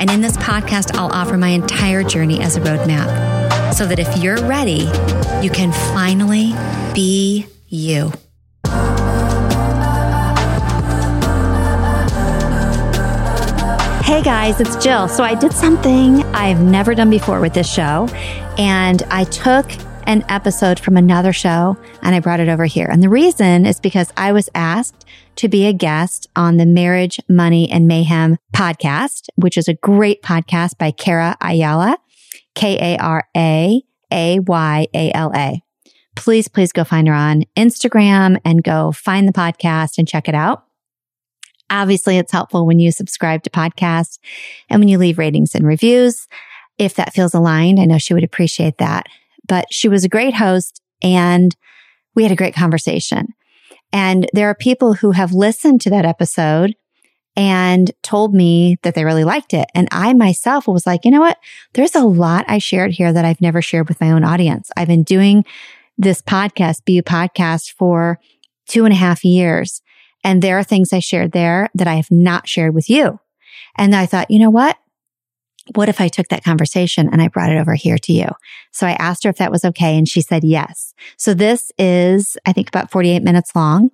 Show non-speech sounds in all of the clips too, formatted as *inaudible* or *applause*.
And in this podcast, I'll offer my entire journey as a roadmap so that if you're ready, you can finally be you. Hey guys, it's Jill. So I did something I've never done before with this show, and I took an episode from another show and I brought it over here. And the reason is because I was asked to be a guest on the Marriage, Money, and Mayhem podcast, which is a great podcast by Kara Ayala, K A R A A Y A L A. Please, please go find her on Instagram and go find the podcast and check it out. Obviously, it's helpful when you subscribe to podcasts and when you leave ratings and reviews. If that feels aligned, I know she would appreciate that. But she was a great host and we had a great conversation. And there are people who have listened to that episode and told me that they really liked it. And I myself was like, you know what? There's a lot I shared here that I've never shared with my own audience. I've been doing this podcast, Be You podcast for two and a half years. And there are things I shared there that I have not shared with you. And I thought, you know what? What if I took that conversation and I brought it over here to you? So I asked her if that was okay. And she said yes. So this is, I think about 48 minutes long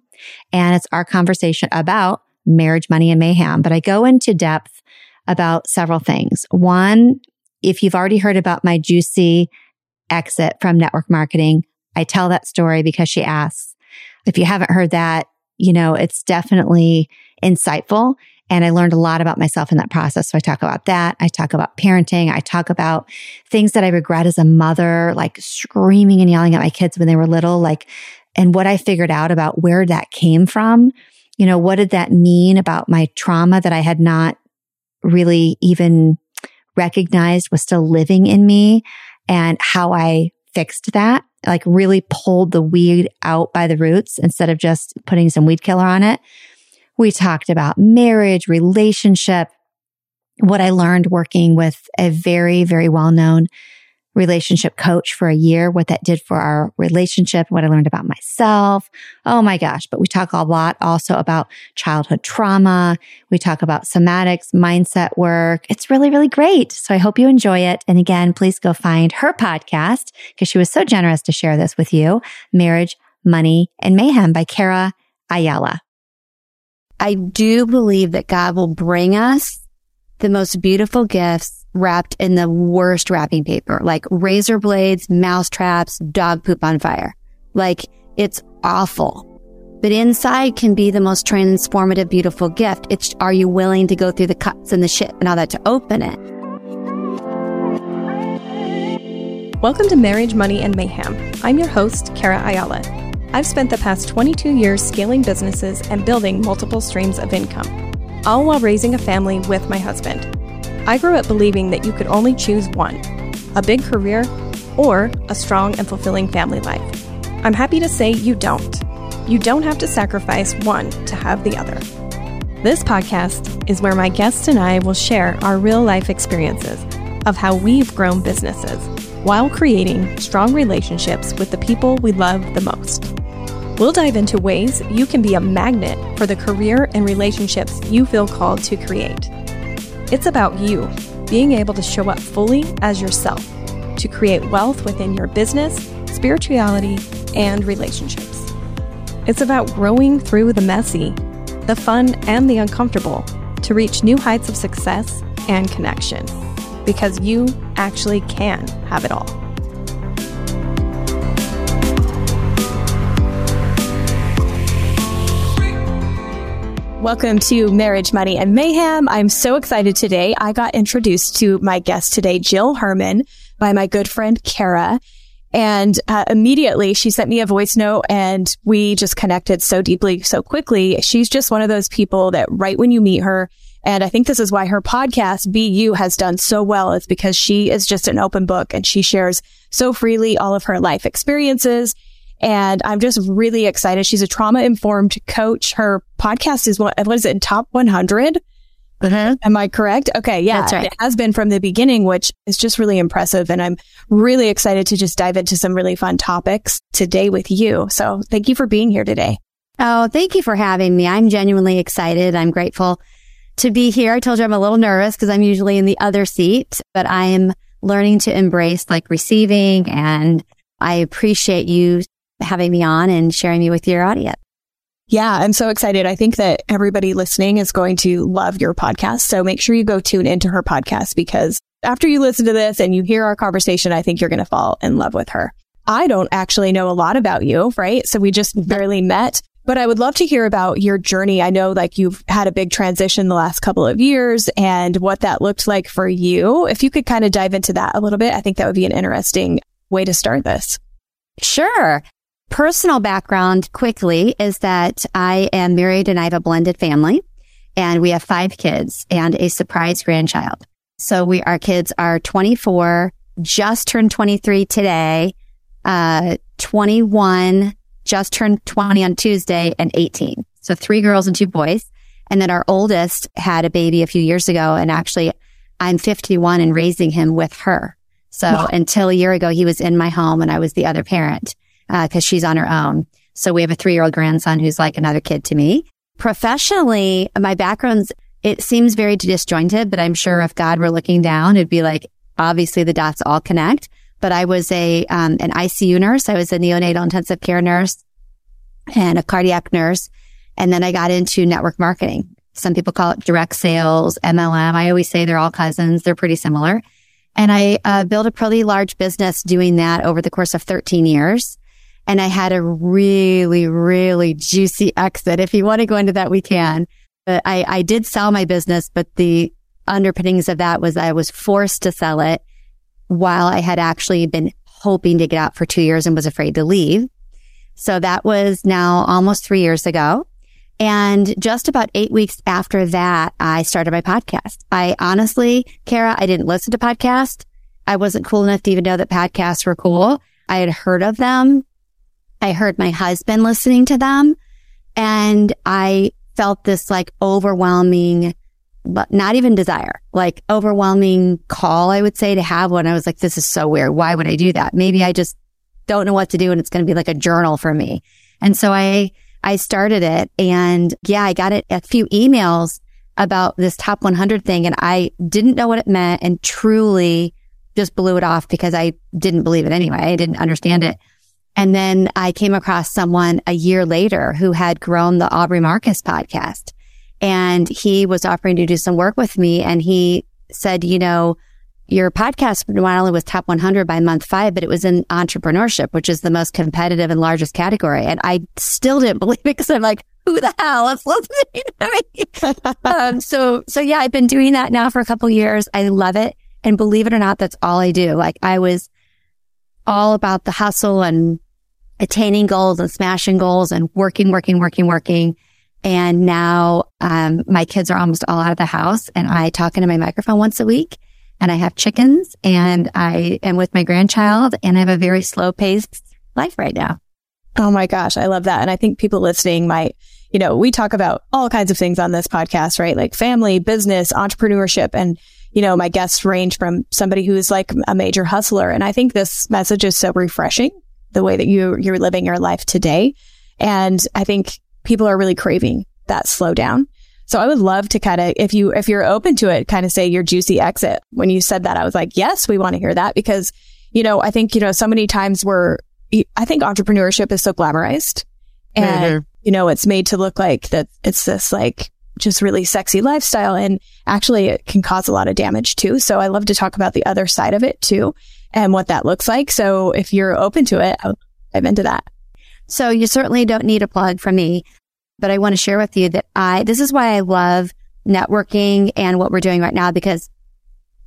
and it's our conversation about marriage, money and mayhem. But I go into depth about several things. One, if you've already heard about my juicy exit from network marketing, I tell that story because she asks. If you haven't heard that, you know, it's definitely insightful. And I learned a lot about myself in that process. So I talk about that. I talk about parenting. I talk about things that I regret as a mother, like screaming and yelling at my kids when they were little, like, and what I figured out about where that came from. You know, what did that mean about my trauma that I had not really even recognized was still living in me and how I fixed that like really pulled the weed out by the roots instead of just putting some weed killer on it. We talked about marriage, relationship, what I learned working with a very, very well known relationship coach for a year, what that did for our relationship, what I learned about myself. Oh my gosh. But we talk a lot also about childhood trauma. We talk about somatics, mindset work. It's really, really great. So I hope you enjoy it. And again, please go find her podcast because she was so generous to share this with you. Marriage, Money, and Mayhem by Kara Ayala. I do believe that God will bring us the most beautiful gifts wrapped in the worst wrapping paper, like razor blades, mouse traps, dog poop on fire. Like it's awful. But inside can be the most transformative, beautiful gift. It's, are you willing to go through the cuts and the shit and all that to open it? Welcome to Marriage, Money, and Mayhem. I'm your host, Kara Ayala. I've spent the past 22 years scaling businesses and building multiple streams of income, all while raising a family with my husband. I grew up believing that you could only choose one a big career or a strong and fulfilling family life. I'm happy to say you don't. You don't have to sacrifice one to have the other. This podcast is where my guests and I will share our real life experiences of how we've grown businesses while creating strong relationships with the people we love the most. We'll dive into ways you can be a magnet for the career and relationships you feel called to create. It's about you being able to show up fully as yourself to create wealth within your business, spirituality, and relationships. It's about growing through the messy, the fun, and the uncomfortable to reach new heights of success and connection. Because you actually can have it all. Welcome to Marriage, Money, and Mayhem. I'm so excited today. I got introduced to my guest today, Jill Herman, by my good friend Kara. And uh, immediately she sent me a voice note and we just connected so deeply, so quickly. She's just one of those people that right when you meet her, and I think this is why her podcast, Be You, has done so well, is because she is just an open book and she shares so freely all of her life experiences and I'm just really excited. She's a trauma informed coach. Her podcast is what, what is it top 100? Mm-hmm. Am I correct? Okay. Yeah. That's right. It has been from the beginning, which is just really impressive. And I'm really excited to just dive into some really fun topics today with you. So thank you for being here today. Oh, thank you for having me. I'm genuinely excited. I'm grateful to be here. I told you I'm a little nervous because I'm usually in the other seat, but I am learning to embrace like receiving and I appreciate you having me on and sharing me with your audience. Yeah, I'm so excited. I think that everybody listening is going to love your podcast. So make sure you go tune into her podcast because after you listen to this and you hear our conversation, I think you're going to fall in love with her. I don't actually know a lot about you, right? So we just barely met, but I would love to hear about your journey. I know like you've had a big transition the last couple of years and what that looked like for you. If you could kind of dive into that a little bit, I think that would be an interesting way to start this. Sure. Personal background quickly is that I am married and I have a blended family and we have five kids and a surprise grandchild. So we, our kids are 24, just turned 23 today, uh, 21, just turned 20 on Tuesday and 18. So three girls and two boys. And then our oldest had a baby a few years ago and actually I'm 51 and raising him with her. So wow. until a year ago, he was in my home and I was the other parent because uh, she's on her own. So we have a three year old grandson who's like another kid to me. Professionally, my background's, it seems very disjointed, but I'm sure if God were looking down, it'd be like, obviously the dots all connect. But I was a, um, an ICU nurse. I was a neonatal intensive care nurse and a cardiac nurse. And then I got into network marketing. Some people call it direct sales, MLM. I always say they're all cousins. They're pretty similar. And I uh, built a pretty large business doing that over the course of 13 years. And I had a really, really juicy exit. If you want to go into that, we can. But I, I did sell my business, but the underpinnings of that was I was forced to sell it while I had actually been hoping to get out for two years and was afraid to leave. So that was now almost three years ago. And just about eight weeks after that, I started my podcast. I honestly, Kara, I didn't listen to podcasts. I wasn't cool enough to even know that podcasts were cool. I had heard of them. I heard my husband listening to them and I felt this like overwhelming, but not even desire, like overwhelming call, I would say to have one. I was like, this is so weird. Why would I do that? Maybe I just don't know what to do and it's going to be like a journal for me. And so I, I started it and yeah, I got it, a few emails about this top 100 thing and I didn't know what it meant and truly just blew it off because I didn't believe it anyway. I didn't understand it. And then I came across someone a year later who had grown the Aubrey Marcus podcast and he was offering to do some work with me and he said, you know, your podcast not only was top 100 by month five, but it was in entrepreneurship, which is the most competitive and largest category. And I still didn't *laughs* believe it because I'm like, who the hell is listening to me? *laughs* um, so, so yeah, I've been doing that now for a couple years. I love it. And believe it or not, that's all I do. Like I was all about the hustle and attaining goals and smashing goals and working, working, working, working. And now, um, my kids are almost all out of the house and I talk into my microphone once a week and I have chickens and I am with my grandchild and I have a very slow paced life right now. Oh my gosh. I love that. And I think people listening might, you know, we talk about all kinds of things on this podcast, right? Like family, business, entrepreneurship. And, you know, my guests range from somebody who's like a major hustler. And I think this message is so refreshing the way that you, you're living your life today. And I think people are really craving that slowdown. So I would love to kind of, if you, if you're open to it, kind of say your juicy exit. When you said that, I was like, yes, we want to hear that because, you know, I think, you know, so many times we're, I think entrepreneurship is so glamorized and, mm-hmm. you know, it's made to look like that it's this like just really sexy lifestyle. And actually it can cause a lot of damage too. So I love to talk about the other side of it too and what that looks like. So if you're open to it, I'll dive into that. So you certainly don't need a plug from me, but I want to share with you that I, this is why I love networking and what we're doing right now because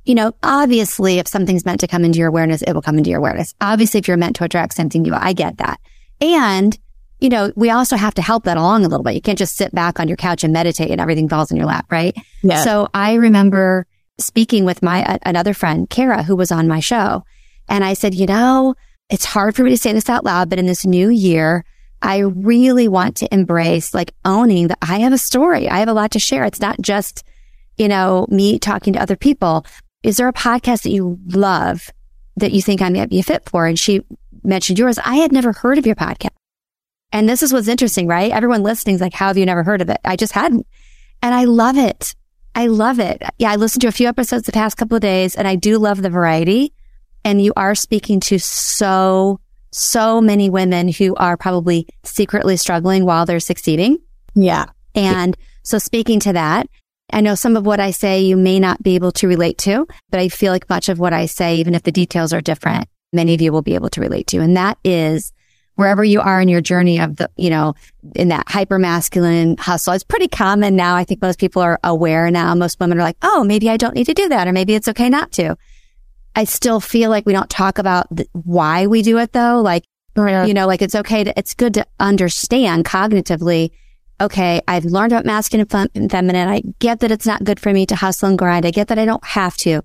you know, obviously if something's meant to come into your awareness, it will come into your awareness. Obviously, if you're meant to attract something new, I get that. And, you know, we also have to help that along a little bit. You can't just sit back on your couch and meditate and everything falls in your lap, right? Yeah. So I remember speaking with my, another friend, Kara, who was on my show. And I said, you know, it's hard for me to say this out loud, but in this new year, I really want to embrace like owning that I have a story. I have a lot to share. It's not just, you know, me talking to other people, is there a podcast that you love that you think I might be a fit for? And she mentioned yours. I had never heard of your podcast. And this is what's interesting, right? Everyone listening is like, how have you never heard of it? I just hadn't. And I love it. I love it. Yeah, I listened to a few episodes the past couple of days and I do love the variety. And you are speaking to so, so many women who are probably secretly struggling while they're succeeding. Yeah. And so speaking to that, I know some of what I say you may not be able to relate to, but I feel like much of what I say, even if the details are different, many of you will be able to relate to. And that is wherever you are in your journey of the, you know, in that hyper masculine hustle. It's pretty common now. I think most people are aware now. Most women are like, Oh, maybe I don't need to do that. Or maybe it's okay not to. I still feel like we don't talk about the, why we do it though. Like, you know, like it's okay to, it's good to understand cognitively okay, I've learned about masculine and feminine. I get that it's not good for me to hustle and grind. I get that I don't have to,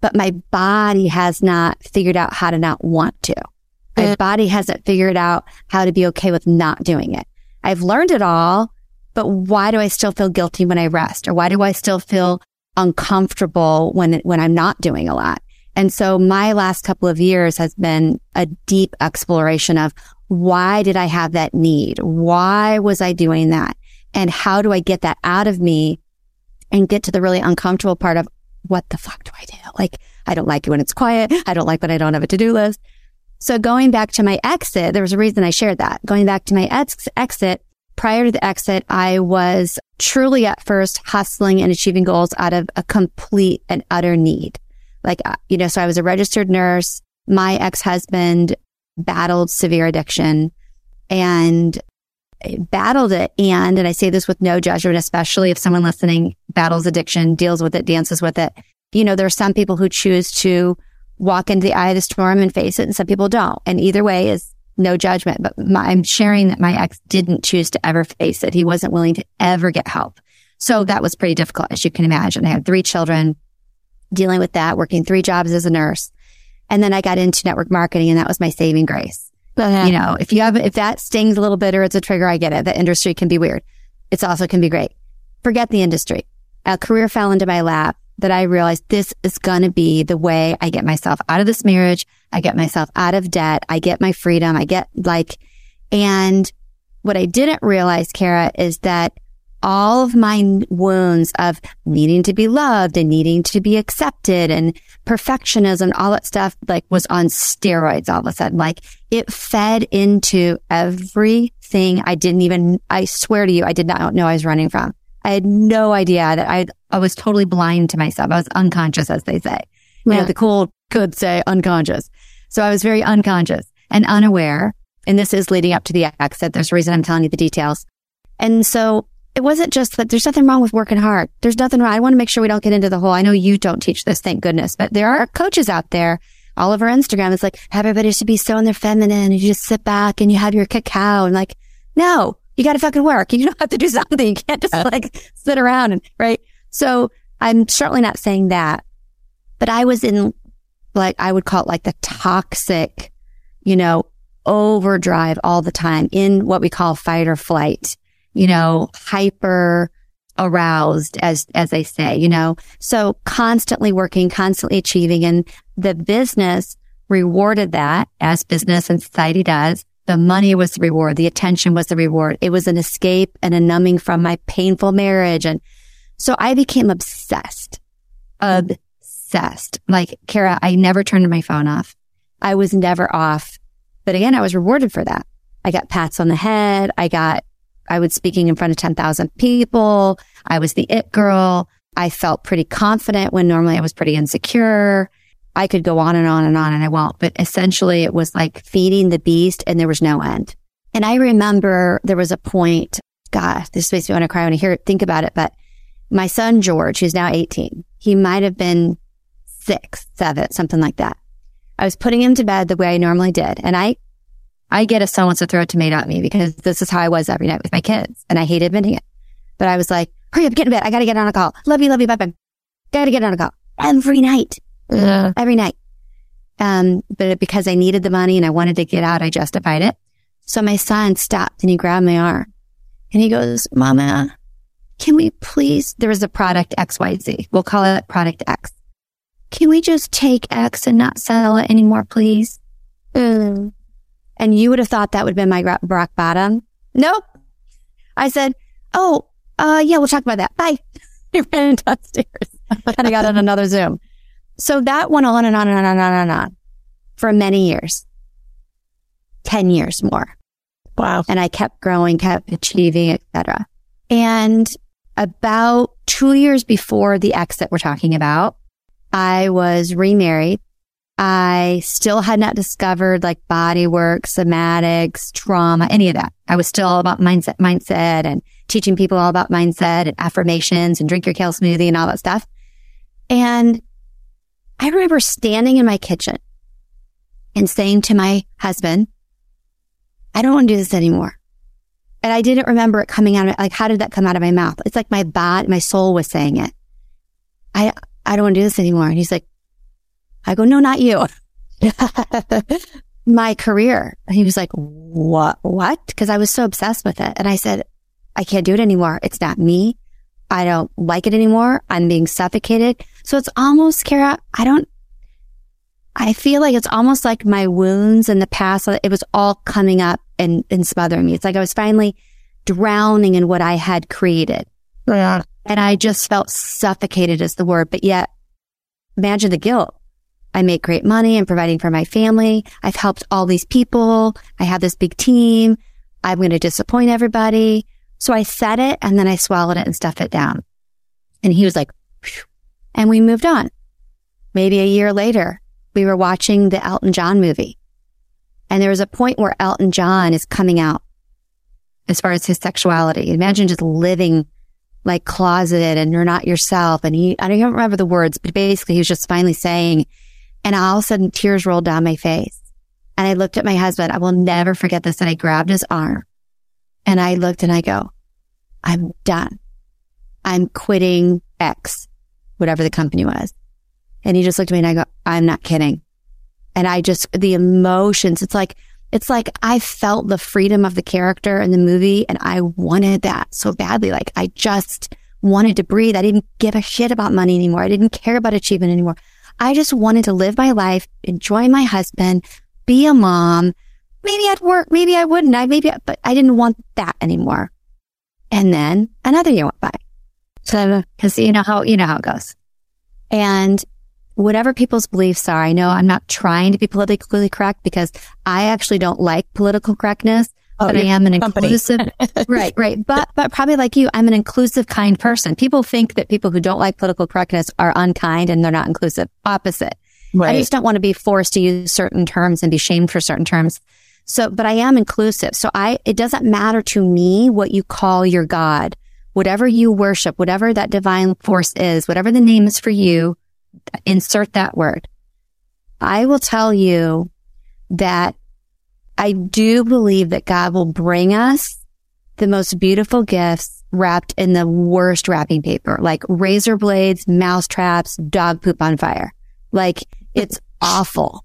but my body has not figured out how to not want to. My body hasn't figured out how to be okay with not doing it. I've learned it all, but why do I still feel guilty when I rest? Or why do I still feel uncomfortable when, when I'm not doing a lot? And so my last couple of years has been a deep exploration of why did I have that need? Why was I doing that? And how do I get that out of me and get to the really uncomfortable part of what the fuck do I do? Like, I don't like it when it's quiet. I don't like when I don't have a to-do list. So going back to my exit, there was a reason I shared that. Going back to my ex- exit, prior to the exit, I was truly at first hustling and achieving goals out of a complete and utter need. Like, uh, you know, so I was a registered nurse. My ex-husband battled severe addiction and battled it. And, and I say this with no judgment, especially if someone listening battles addiction, deals with it, dances with it. You know, there are some people who choose to walk into the eye of the storm and face it and some people don't. And either way is no judgment, but my, I'm sharing that my ex didn't choose to ever face it. He wasn't willing to ever get help. So that was pretty difficult, as you can imagine. I had three children dealing with that, working three jobs as a nurse. And then I got into network marketing and that was my saving grace. You know, if you have, if that stings a little bit or it's a trigger, I get it. The industry can be weird. It's also can be great. Forget the industry. A career fell into my lap that I realized this is going to be the way I get myself out of this marriage. I get myself out of debt. I get my freedom. I get like, and what I didn't realize, Kara, is that all of my wounds of needing to be loved and needing to be accepted and perfectionism, all that stuff, like was on steroids all of a sudden. Like it fed into everything I didn't even, I swear to you, I did not know I was running from. I had no idea that I, I was totally blind to myself. I was unconscious, as they say. You know, the cool could say unconscious. So I was very unconscious and unaware. And this is leading up to the exit. There's a reason I'm telling you the details. And so it wasn't just that there's nothing wrong with working hard. There's nothing wrong. I want to make sure we don't get into the whole, I know you don't teach this, thank goodness, but there are coaches out there all over Instagram. It's like everybody should be so in their feminine and you just sit back and you have your cacao and like, no, you got to fucking work. *laughs* You don't have to do something. You can't just like sit around and right. So I'm certainly not saying that, but I was in like, I would call it like the toxic, you know, overdrive all the time in what we call fight or flight you know, hyper aroused as, as they say, you know, so constantly working, constantly achieving and the business rewarded that as business and society does. The money was the reward. The attention was the reward. It was an escape and a numbing from my painful marriage. And so I became obsessed, obsessed. Like Kara, I never turned my phone off. I was never off. But again, I was rewarded for that. I got pats on the head. I got I was speaking in front of 10,000 people. I was the it girl. I felt pretty confident when normally I was pretty insecure. I could go on and on and on and I won't, but essentially it was like feeding the beast and there was no end. And I remember there was a point, God, this makes me want to cry when I hear it, think about it, but my son George, who's now 18, he might have been six, seven, something like that. I was putting him to bed the way I normally did. And I, I get if someone wants to throw a tomato at me because this is how I was every night with my kids and I hate admitting it. But I was like, hurry up, get in bed. I got to get on a call. Love you, love you, bye bye. Got to get on a call every night, Ugh. every night. Um, but because I needed the money and I wanted to get out, I justified it. So my son stopped and he grabbed my arm and he goes, mama, can we please, there was a product XYZ. We'll call it product X. Can we just take X and not sell it anymore, please? Mm. And you would have thought that would have been my rock bottom. Nope. I said, Oh, uh, yeah, we'll talk about that. Bye. *laughs* I ran downstairs. and I got on another Zoom. So that went on and on and on and on and on for many years, 10 years more. Wow. And I kept growing, kept achieving, etc. And about two years before the exit we're talking about, I was remarried. I still had not discovered like body work, somatics, trauma, any of that. I was still all about mindset, mindset and teaching people all about mindset and affirmations and drink your kale smoothie and all that stuff. And I remember standing in my kitchen and saying to my husband, I don't want to do this anymore. And I didn't remember it coming out of like, how did that come out of my mouth? It's like my body, my soul was saying it. I, I don't want to do this anymore. And he's like, I go, no, not you. *laughs* my career. And he was like, what, what? Cause I was so obsessed with it. And I said, I can't do it anymore. It's not me. I don't like it anymore. I'm being suffocated. So it's almost, Kara, I don't, I feel like it's almost like my wounds in the past. It was all coming up and, and smothering me. It's like I was finally drowning in what I had created. Yeah. And I just felt suffocated is the word, but yet imagine the guilt. I make great money. I'm providing for my family. I've helped all these people. I have this big team. I'm going to disappoint everybody. So I said it and then I swallowed it and stuffed it down. And he was like, Phew. and we moved on. Maybe a year later, we were watching the Elton John movie and there was a point where Elton John is coming out as far as his sexuality. Imagine just living like closeted and you're not yourself. And he, I don't remember the words, but basically he was just finally saying, and all of a sudden tears rolled down my face. And I looked at my husband. I will never forget this. And I grabbed his arm and I looked and I go, I'm done. I'm quitting X, whatever the company was. And he just looked at me and I go, I'm not kidding. And I just, the emotions, it's like, it's like I felt the freedom of the character in the movie and I wanted that so badly. Like I just wanted to breathe. I didn't give a shit about money anymore. I didn't care about achievement anymore. I just wanted to live my life, enjoy my husband, be a mom. Maybe I'd work. Maybe I wouldn't. I maybe, but I didn't want that anymore. And then another year went by. So, cause you know how, you know how it goes. And whatever people's beliefs are, I know I'm not trying to be politically correct because I actually don't like political correctness. Oh, but I am an inclusive, *laughs* right, *laughs* right. But, but probably like you, I'm an inclusive, kind person. People think that people who don't like political correctness are unkind and they're not inclusive. Opposite. Right. I just don't want to be forced to use certain terms and be shamed for certain terms. So, but I am inclusive. So I, it doesn't matter to me what you call your God, whatever you worship, whatever that divine force is, whatever the name is for you, insert that word. I will tell you that I do believe that God will bring us the most beautiful gifts wrapped in the worst wrapping paper, like razor blades, mouse traps, dog poop on fire. Like it's awful,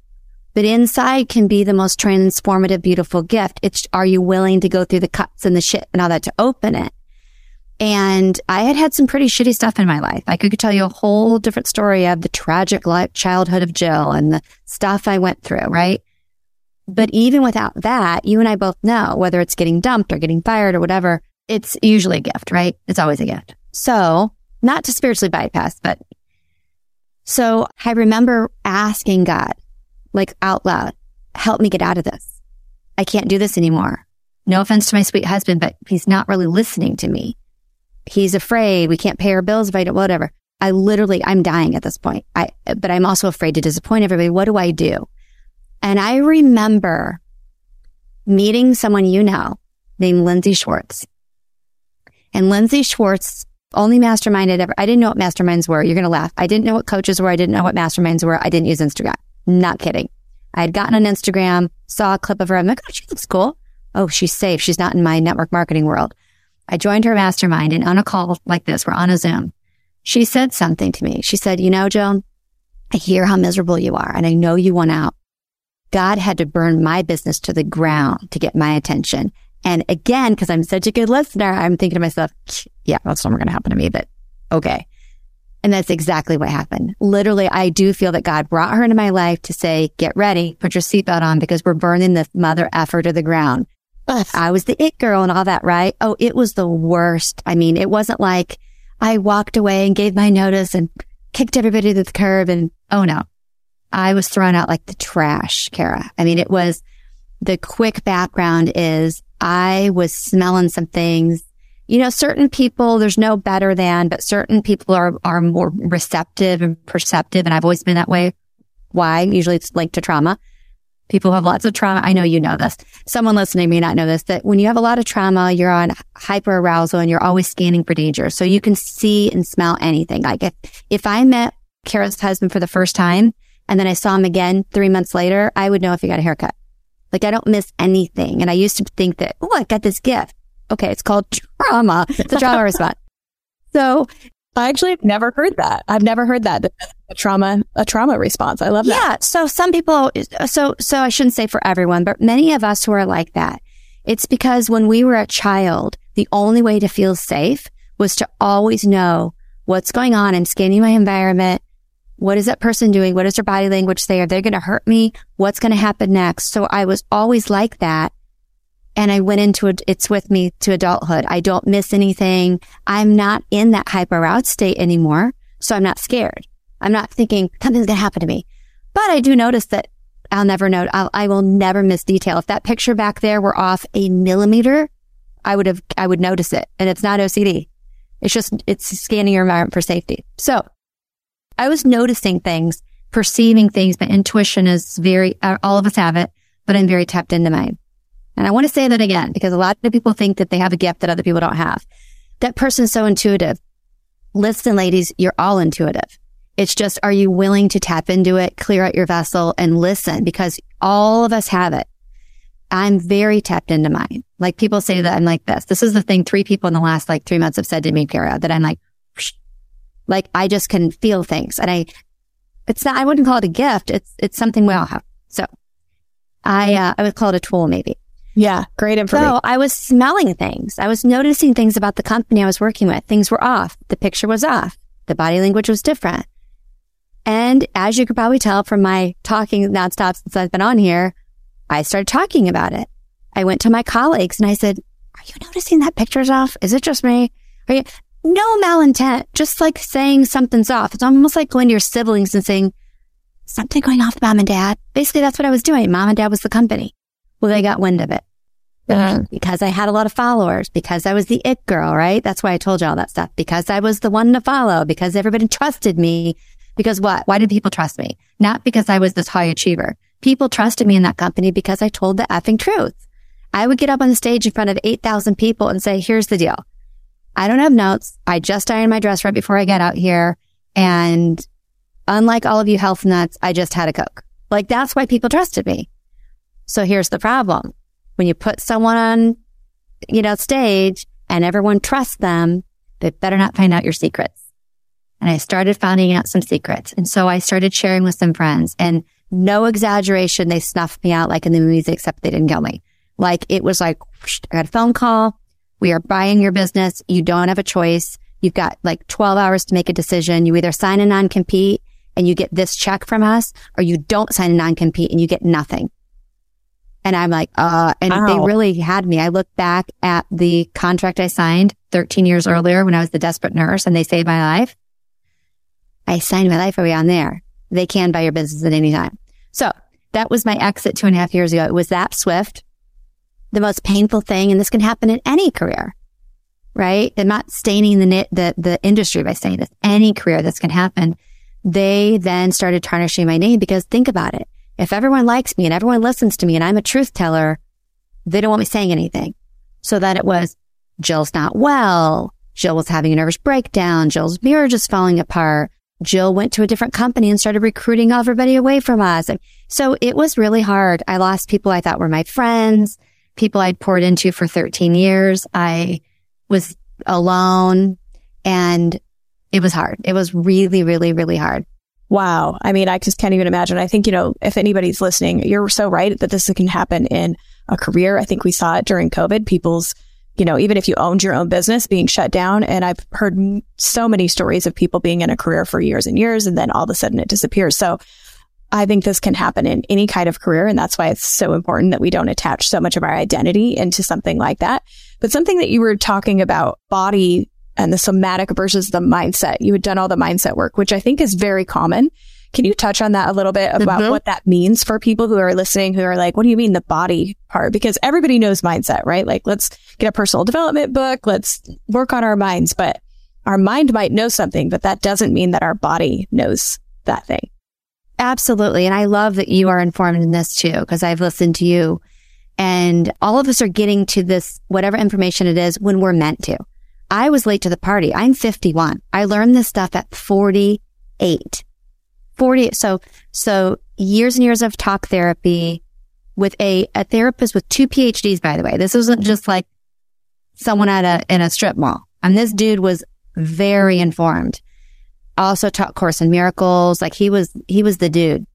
but inside can be the most transformative, beautiful gift. It's, are you willing to go through the cuts and the shit and all that to open it? And I had had some pretty shitty stuff in my life. I could tell you a whole different story of the tragic life, childhood of Jill and the stuff I went through, right? But even without that, you and I both know whether it's getting dumped or getting fired or whatever, it's usually a gift, right? It's always a gift. So not to spiritually bypass, but so I remember asking God, like out loud, help me get out of this. I can't do this anymore. no offense to my sweet husband, but he's not really listening to me. He's afraid we can't pay our bills if I don't, whatever. I literally, I'm dying at this point. I, but I'm also afraid to disappoint everybody. What do I do? And I remember meeting someone you know named Lindsay Schwartz. And Lindsay Schwartz only mastermind I'd ever, I didn't know what masterminds were. You're going to laugh. I didn't know what coaches were. I didn't know what masterminds were. I didn't use Instagram. Not kidding. I had gotten on Instagram, saw a clip of her. I'm like, oh, she looks cool. Oh, she's safe. She's not in my network marketing world. I joined her mastermind and on a call like this, we're on a Zoom. She said something to me. She said, you know, Joan, I hear how miserable you are and I know you want out. God had to burn my business to the ground to get my attention. And again, because I'm such a good listener, I'm thinking to myself, yeah, that's never going to happen to me, but okay. And that's exactly what happened. Literally, I do feel that God brought her into my life to say, get ready, put your seatbelt on because we're burning the mother effer to the ground. I was the it girl and all that, right? Oh, it was the worst. I mean, it wasn't like I walked away and gave my notice and kicked everybody to the curb and oh no, I was thrown out like the trash, Kara. I mean, it was the quick background is I was smelling some things. You know, certain people, there's no better than, but certain people are, are more receptive and perceptive. And I've always been that way. Why? Usually it's linked to trauma. People have lots of trauma. I know you know this. Someone listening may not know this, that when you have a lot of trauma, you're on hyper arousal and you're always scanning for danger. So you can see and smell anything. Like if, if I met Kara's husband for the first time and then I saw him again three months later, I would know if he got a haircut. Like I don't miss anything. And I used to think that, oh, I got this gift. Okay. It's called trauma. It's a trauma *laughs* response. So I actually have never heard that. I've never heard that. A trauma, a trauma response. I love that. Yeah. So some people, so, so I shouldn't say for everyone, but many of us who are like that, it's because when we were a child, the only way to feel safe was to always know what's going on. I'm scanning my environment. What is that person doing? What is their body language say? Are they going to hurt me? What's going to happen next? So I was always like that. And I went into it. It's with me to adulthood. I don't miss anything. I'm not in that hyper aroused state anymore. So I'm not scared. I'm not thinking something's going to happen to me, but I do notice that I'll never know. I'll, I will never miss detail. If that picture back there were off a millimeter, I would have, I would notice it. And it's not OCD. It's just, it's scanning your environment for safety. So I was noticing things, perceiving things. My intuition is very, uh, all of us have it, but I'm very tapped into mine. And I want to say that again, because a lot of people think that they have a gift that other people don't have. That person's so intuitive. Listen, ladies, you're all intuitive. It's just, are you willing to tap into it, clear out your vessel and listen? Because all of us have it. I'm very tapped into mine. Like people say that I'm like this. This is the thing three people in the last like three months have said to me, Kara, that I'm like, like I just can feel things and I, it's not, I wouldn't call it a gift. It's, it's something we all have. So I, uh, I would call it a tool maybe. Yeah, great information. So I was smelling things. I was noticing things about the company I was working with. Things were off. The picture was off. The body language was different. And as you could probably tell from my talking nonstop since I've been on here, I started talking about it. I went to my colleagues and I said, are you noticing that picture's off? Is it just me? Are you? No malintent, just like saying something's off. It's almost like going to your siblings and saying, something going off, mom and dad. Basically, that's what I was doing. Mom and dad was the company. Well, they got wind of it. Uh-huh. Because I had a lot of followers, because I was the it girl, right? That's why I told you all that stuff. Because I was the one to follow, because everybody trusted me. Because what? Why did people trust me? Not because I was this high achiever. People trusted me in that company because I told the effing truth. I would get up on the stage in front of 8,000 people and say, here's the deal. I don't have notes. I just ironed my dress right before I get out here. And unlike all of you health nuts, I just had a Coke. Like that's why people trusted me. So here's the problem. When you put someone on, you know, stage and everyone trusts them, they better not find out your secrets. And I started finding out some secrets. And so I started sharing with some friends and no exaggeration. They snuffed me out like in the movies, except they didn't kill me. Like it was like, whoosh, I got a phone call. We are buying your business. You don't have a choice. You've got like 12 hours to make a decision. You either sign a non-compete and you get this check from us or you don't sign a non-compete and you get nothing. And I'm like, uh, and wow. they really had me. I look back at the contract I signed 13 years earlier when I was the desperate nurse and they saved my life. I signed my life away on there. They can buy your business at any time. So that was my exit two and a half years ago. It was that swift. The most painful thing, and this can happen in any career, right? I'm not staining the, the, the industry by saying this, any career this can happen. They then started tarnishing my name because think about it. If everyone likes me and everyone listens to me and I'm a truth teller, they don't want me saying anything. So that it was Jill's not well. Jill was having a nervous breakdown. Jill's marriage is falling apart. Jill went to a different company and started recruiting everybody away from us. So it was really hard. I lost people I thought were my friends, people I'd poured into for 13 years. I was alone and it was hard. It was really, really, really hard. Wow. I mean, I just can't even imagine. I think, you know, if anybody's listening, you're so right that this can happen in a career. I think we saw it during COVID. People's, you know, even if you owned your own business being shut down. And I've heard so many stories of people being in a career for years and years and then all of a sudden it disappears. So I think this can happen in any kind of career. And that's why it's so important that we don't attach so much of our identity into something like that. But something that you were talking about body and the somatic versus the mindset. You had done all the mindset work, which I think is very common. Can you touch on that a little bit about mm-hmm. what that means for people who are listening who are like, what do you mean the body part? Because everybody knows mindset, right? Like, let's get a personal development book. Let's work on our minds, but our mind might know something, but that doesn't mean that our body knows that thing. Absolutely. And I love that you are informed in this too, because I've listened to you and all of us are getting to this, whatever information it is when we're meant to. I was late to the party. I'm 51. I learned this stuff at 48. 40. So, so years and years of talk therapy with a, a therapist with two PhDs, by the way. This wasn't just like someone at a, in a strip mall. And this dude was very informed. Also taught Course in Miracles. Like he was, he was the dude.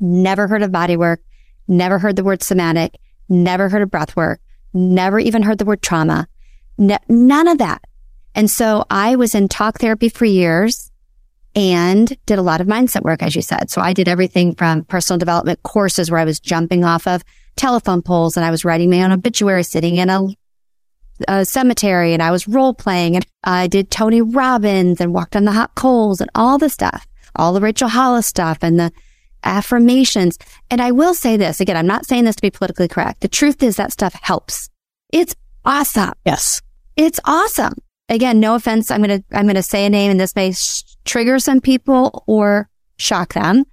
Never heard of body work. Never heard the word somatic. Never heard of breath work. Never even heard the word trauma none of that. And so I was in talk therapy for years and did a lot of mindset work, as you said. So I did everything from personal development courses where I was jumping off of telephone poles and I was writing my own obituary sitting in a, a cemetery and I was role playing and I did Tony Robbins and walked on the hot coals and all the stuff, all the Rachel Hollis stuff and the affirmations. And I will say this again, I'm not saying this to be politically correct. The truth is that stuff helps. It's awesome. Yes. It's awesome. Again, no offense. I'm going to, I'm going to say a name and this may sh- trigger some people or shock them.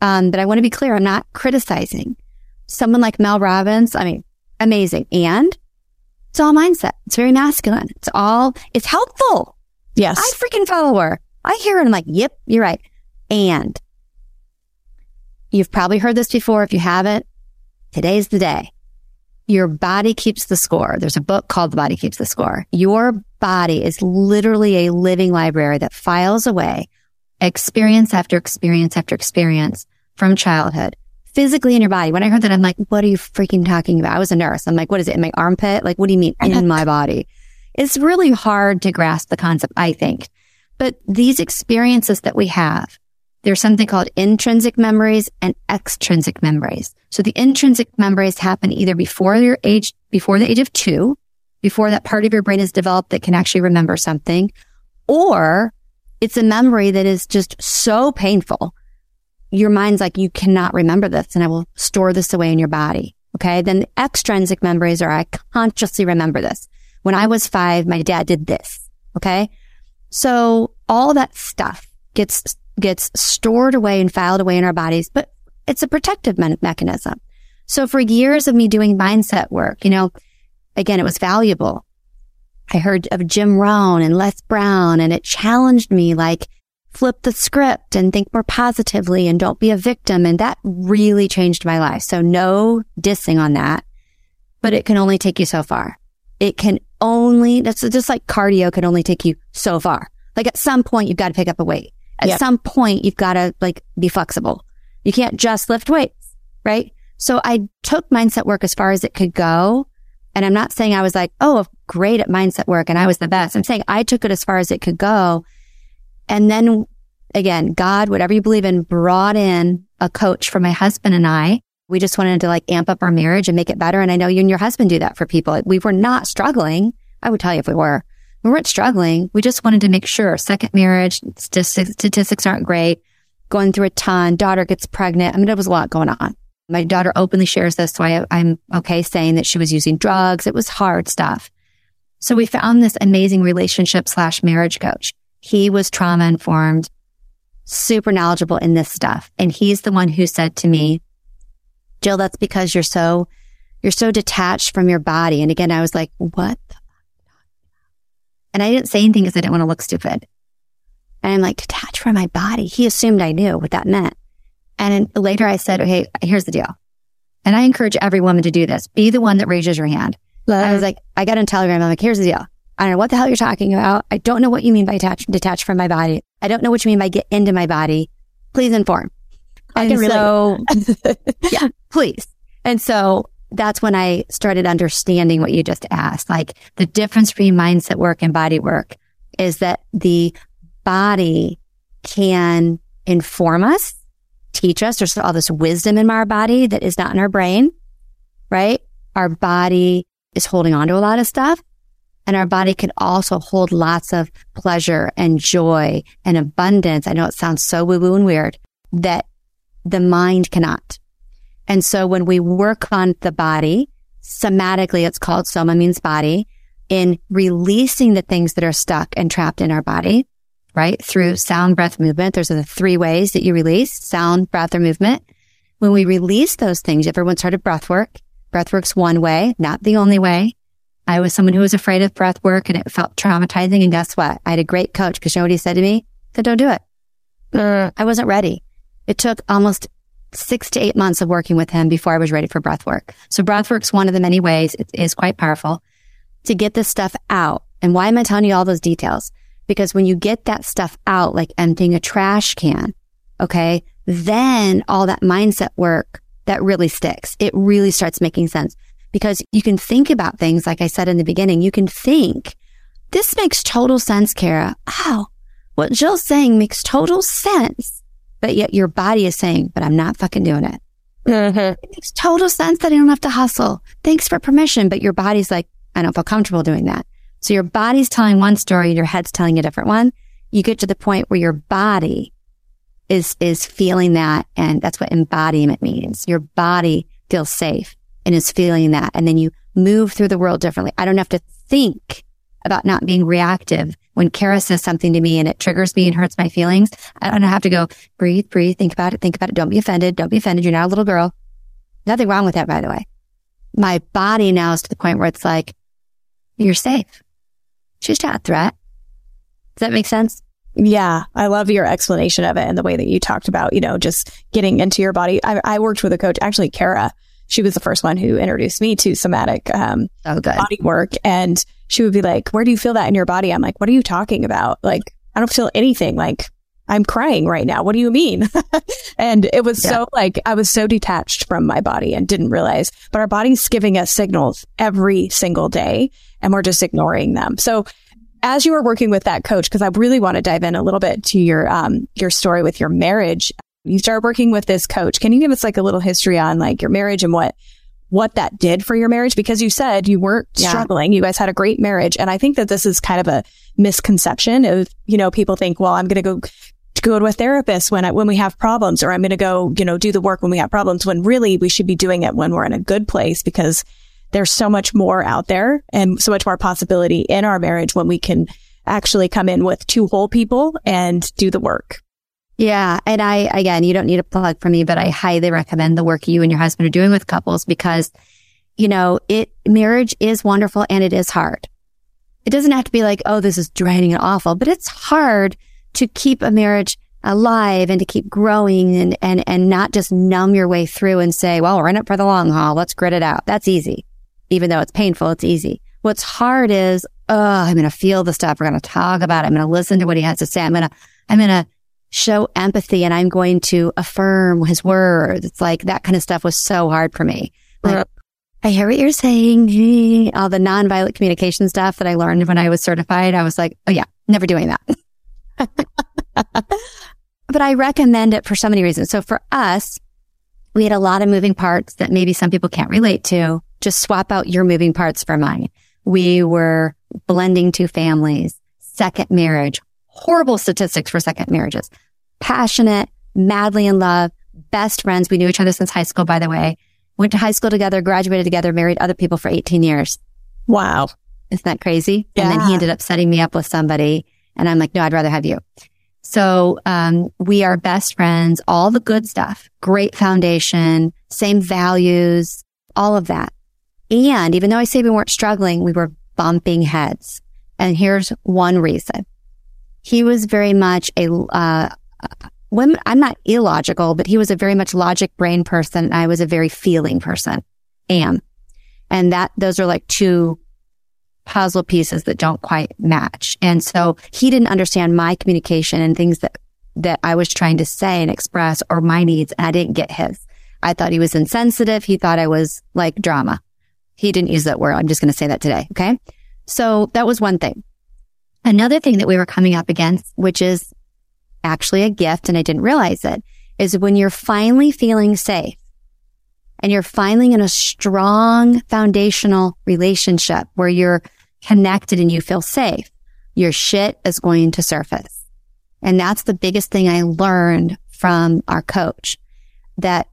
Um, but I want to be clear. I'm not criticizing someone like Mel Robbins. I mean, amazing. And it's all mindset. It's very masculine. It's all, it's helpful. Yes. I freaking follow her. I hear it. I'm like, yep, you're right. And you've probably heard this before. If you haven't, today's the day. Your body keeps the score. There's a book called The Body Keeps the Score. Your body is literally a living library that files away experience after experience after experience from childhood physically in your body. When I heard that, I'm like, what are you freaking talking about? I was a nurse. I'm like, what is it in my armpit? Like, what do you mean in my body? It's really hard to grasp the concept, I think. But these experiences that we have, there's something called intrinsic memories and extrinsic memories. So the intrinsic memories happen either before your age, before the age of two, before that part of your brain is developed that can actually remember something, or it's a memory that is just so painful. Your mind's like, you cannot remember this and I will store this away in your body. Okay. Then the extrinsic memories are I consciously remember this. When I was five, my dad did this. Okay. So all that stuff gets, gets stored away and filed away in our bodies, but it's a protective me- mechanism. So for years of me doing mindset work, you know, again, it was valuable. I heard of Jim Rohn and Les Brown and it challenged me like flip the script and think more positively and don't be a victim. And that really changed my life. So no dissing on that, but it can only take you so far. It can only, that's just like cardio can only take you so far. Like at some point, you've got to pick up a weight. At yep. some point, you've got to like be flexible. You can't just lift weights, right? So I took mindset work as far as it could go. And I'm not saying I was like, oh, great at mindset work and I was the best. I'm saying I took it as far as it could go. And then again, God, whatever you believe in, brought in a coach for my husband and I. We just wanted to like amp up our marriage and make it better. And I know you and your husband do that for people. We were not struggling. I would tell you if we were. We weren't struggling. We just wanted to make sure second marriage statistics, aren't great going through a ton. Daughter gets pregnant. I mean, there was a lot going on. My daughter openly shares this. So I, I'm okay saying that she was using drugs. It was hard stuff. So we found this amazing relationship slash marriage coach. He was trauma informed, super knowledgeable in this stuff. And he's the one who said to me, Jill, that's because you're so, you're so detached from your body. And again, I was like, what? And I didn't say anything because I didn't want to look stupid. And I'm like, detached from my body. He assumed I knew what that meant. And later I said, okay, here's the deal. And I encourage every woman to do this. Be the one that raises your hand. I was like, I got on Telegram. I'm like, here's the deal. I don't know what the hell you're talking about. I don't know what you mean by detach, detach from my body. I don't know what you mean by get into my body. Please inform. I and so, *laughs* yeah, please. And so that's when I started understanding what you just asked. Like the difference between mindset work and body work is that the body can inform us, teach us. There's all this wisdom in our body that is not in our brain, right? Our body is holding on to a lot of stuff. And our body can also hold lots of pleasure and joy and abundance. I know it sounds so woo woo and weird that the mind cannot. And so when we work on the body, somatically, it's called soma means body in releasing the things that are stuck and trapped in our body, right? Through sound, breath, movement. There's the three ways that you release sound, breath, or movement. When we release those things, everyone's heard of breath work. Breath work's one way, not the only way. I was someone who was afraid of breath work and it felt traumatizing. And guess what? I had a great coach because you know what he said to me? Said, don't do it. Uh, I wasn't ready. It took almost six to eight months of working with him before I was ready for breath work. So breath work's one of the many ways. It is quite powerful to get this stuff out. And why am I telling you all those details? Because when you get that stuff out, like emptying a trash can, okay, then all that mindset work that really sticks. It really starts making sense because you can think about things. Like I said in the beginning, you can think this makes total sense, Kara. Wow. What Jill's saying makes total sense. But yet your body is saying, but I'm not fucking doing it. Mm-hmm. It makes total sense that I don't have to hustle. Thanks for permission. But your body's like, I don't feel comfortable doing that. So your body's telling one story, and your head's telling a different one. You get to the point where your body is, is feeling that. And that's what embodiment means. Your body feels safe and is feeling that. And then you move through the world differently. I don't have to think about not being reactive. When Kara says something to me and it triggers me and hurts my feelings, I don't have to go breathe, breathe, think about it, think about it. Don't be offended. Don't be offended. You're not a little girl. Nothing wrong with that, by the way. My body now is to the point where it's like, you're safe. She's not a threat. Does that make sense? Yeah, I love your explanation of it and the way that you talked about, you know, just getting into your body. I, I worked with a coach, actually, Kara. She was the first one who introduced me to somatic um, oh, body work. And she would be like, Where do you feel that in your body? I'm like, What are you talking about? Like, I don't feel anything. Like, I'm crying right now. What do you mean? *laughs* and it was yeah. so like, I was so detached from my body and didn't realize, but our body's giving us signals every single day and we're just ignoring them. So as you were working with that coach, because I really want to dive in a little bit to your um, your story with your marriage. You started working with this coach. Can you give us like a little history on like your marriage and what what that did for your marriage? Because you said you weren't yeah. struggling. You guys had a great marriage, and I think that this is kind of a misconception of you know people think, well, I'm going to go go to a therapist when I, when we have problems, or I'm going to go you know do the work when we have problems. When really we should be doing it when we're in a good place because there's so much more out there and so much more possibility in our marriage when we can actually come in with two whole people and do the work. Yeah. And I, again, you don't need a plug for me, but I highly recommend the work you and your husband are doing with couples because, you know, it, marriage is wonderful and it is hard. It doesn't have to be like, oh, this is draining and awful, but it's hard to keep a marriage alive and to keep growing and, and, and not just numb your way through and say, well, we're in it for the long haul. Let's grit it out. That's easy even though it's painful, it's easy. What's hard is, oh, I'm going to feel the stuff. We're going to talk about it. I'm going to listen to what he has to say. I'm going to, I'm going to show empathy and I'm going to affirm his words. It's like that kind of stuff was so hard for me. Like, I hear what you're saying. All the nonviolent communication stuff that I learned when I was certified. I was like, oh yeah, never doing that. *laughs* but I recommend it for so many reasons. So for us, we had a lot of moving parts that maybe some people can't relate to just swap out your moving parts for mine. We were blending two families, second marriage, horrible statistics for second marriages, passionate, madly in love, best friends. We knew each other since high school, by the way. Went to high school together, graduated together, married other people for 18 years. Wow. Isn't that crazy? Yeah. And then he ended up setting me up with somebody. And I'm like, no, I'd rather have you. So, um, we are best friends, all the good stuff, great foundation, same values, all of that. And even though I say we weren't struggling, we were bumping heads. And here's one reason. He was very much a, uh, when I'm not illogical, but he was a very much logic brain person. And I was a very feeling person. Am. And that, those are like two puzzle pieces that don't quite match. And so he didn't understand my communication and things that, that I was trying to say and express or my needs. And I didn't get his. I thought he was insensitive. He thought I was like drama. He didn't use that word. I'm just going to say that today. Okay. So that was one thing. Another thing that we were coming up against, which is actually a gift and I didn't realize it is when you're finally feeling safe and you're finally in a strong foundational relationship where you're connected and you feel safe, your shit is going to surface. And that's the biggest thing I learned from our coach that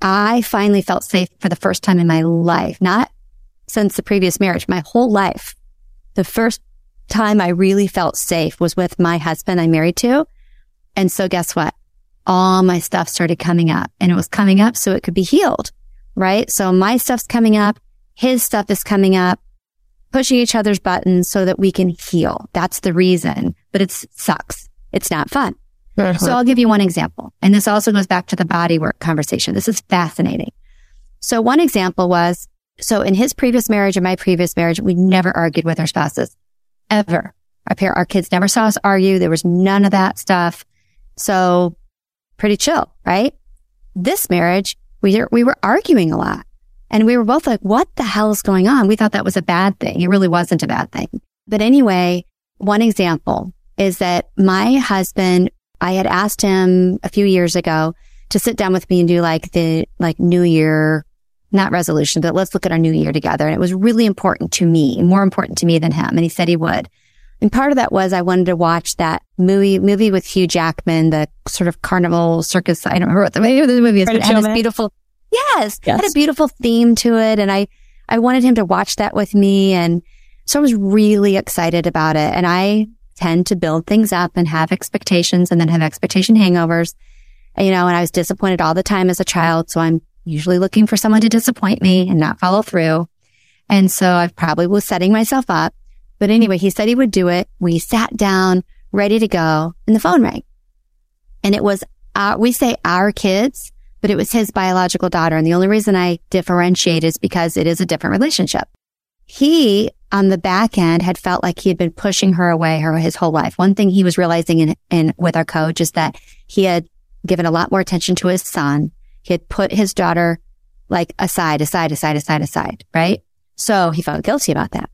I finally felt safe for the first time in my life, not since the previous marriage, my whole life. The first time I really felt safe was with my husband I'm married to. And so guess what? All my stuff started coming up and it was coming up so it could be healed, right? So my stuff's coming up. His stuff is coming up, pushing each other's buttons so that we can heal. That's the reason, but it sucks. It's not fun. So I'll give you one example. And this also goes back to the body work conversation. This is fascinating. So one example was, so in his previous marriage and my previous marriage, we never argued with our spouses ever. Our our kids never saw us argue. There was none of that stuff. So pretty chill, right? This marriage, we we were arguing a lot and we were both like, what the hell is going on? We thought that was a bad thing. It really wasn't a bad thing. But anyway, one example is that my husband I had asked him a few years ago to sit down with me and do like the like new year, not resolution, but let's look at our new year together. And it was really important to me, more important to me than him. And he said he would. And part of that was I wanted to watch that movie, movie with Hugh Jackman, the sort of carnival circus. I don't remember what the, the movie is, but it had this beautiful, yes, yes, had a beautiful theme to it. And I, I wanted him to watch that with me. And so I was really excited about it. And I tend to build things up and have expectations and then have expectation hangovers. You know, and I was disappointed all the time as a child. So I'm usually looking for someone to disappoint me and not follow through. And so I probably was setting myself up. But anyway, he said he would do it. We sat down ready to go and the phone rang. And it was, our, we say our kids, but it was his biological daughter. And the only reason I differentiate is because it is a different relationship. He on the back end had felt like he had been pushing her away her his whole life. One thing he was realizing in, in with our coach is that he had given a lot more attention to his son. He had put his daughter like aside, aside, aside, aside, aside, right? So he felt guilty about that.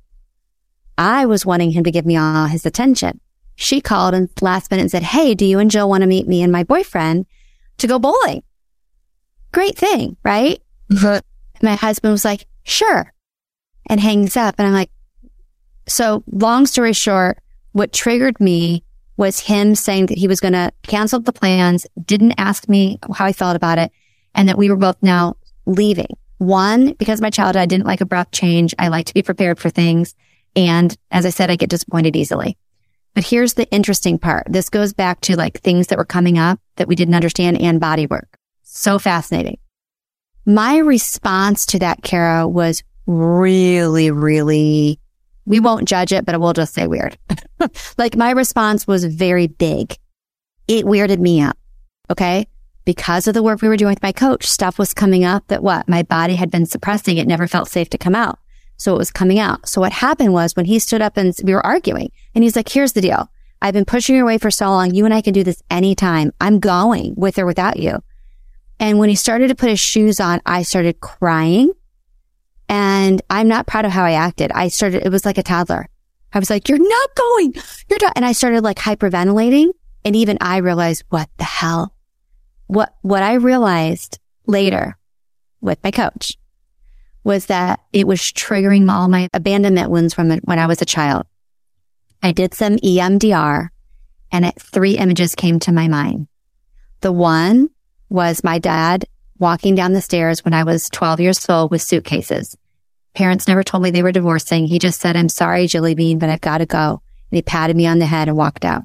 I was wanting him to give me all his attention. She called and last minute and said, Hey, do you and Jill want to meet me and my boyfriend to go bowling? Great thing, right? Mm-hmm. But my husband was like, sure. And hangs up. And I'm like, so long story short, what triggered me was him saying that he was going to cancel the plans, didn't ask me how I felt about it, and that we were both now leaving. One, because my childhood, I didn't like a abrupt change. I like to be prepared for things. And as I said, I get disappointed easily. But here's the interesting part. This goes back to like things that were coming up that we didn't understand and body work. So fascinating. My response to that, Kara, was really, really we won't judge it, but we'll just say weird. *laughs* like my response was very big. It weirded me out. Okay. Because of the work we were doing with my coach, stuff was coming up that what my body had been suppressing. It never felt safe to come out. So it was coming out. So what happened was when he stood up and we were arguing and he's like, here's the deal. I've been pushing you away for so long. You and I can do this anytime. I'm going with or without you. And when he started to put his shoes on, I started crying and I'm not proud of how I acted. I started, it was like a toddler. I was like, you're not going. You're not. And I started like hyperventilating. And even I realized what the hell, what, what I realized later with my coach was that it was triggering all my abandonment wounds from when I was a child. I did some EMDR and it, three images came to my mind. The one was my dad walking down the stairs when I was 12 years old with suitcases. Parents never told me they were divorcing. He just said, I'm sorry, Jilly Bean, but I've got to go. And he patted me on the head and walked out.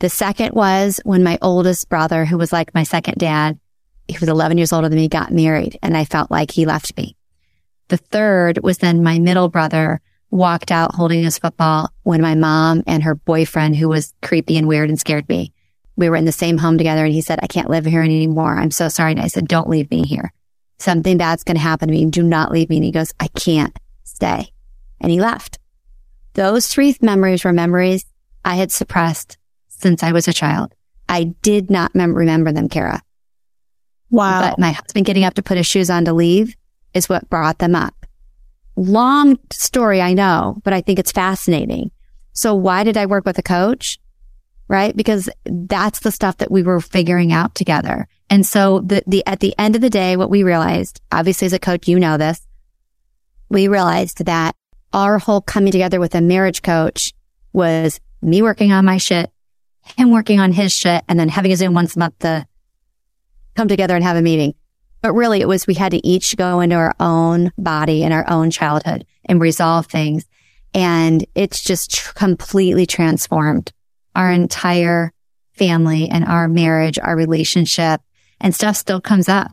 The second was when my oldest brother, who was like my second dad, he was 11 years older than me, got married and I felt like he left me. The third was then my middle brother walked out holding his football when my mom and her boyfriend, who was creepy and weird and scared me, we were in the same home together and he said, I can't live here anymore. I'm so sorry. And I said, don't leave me here. Something bad's going to happen to me. Do not leave me. And he goes, I can't stay. And he left. Those three memories were memories I had suppressed since I was a child. I did not mem- remember them, Kara. Wow. But my husband getting up to put his shoes on to leave is what brought them up. Long story, I know, but I think it's fascinating. So why did I work with a coach? Right? Because that's the stuff that we were figuring out together. And so the, the, at the end of the day, what we realized, obviously as a coach, you know this, we realized that our whole coming together with a marriage coach was me working on my shit, him working on his shit, and then having a Zoom once a month to come together and have a meeting. But really it was we had to each go into our own body and our own childhood and resolve things. And it's just tr- completely transformed our entire family and our marriage, our relationship and stuff still comes up.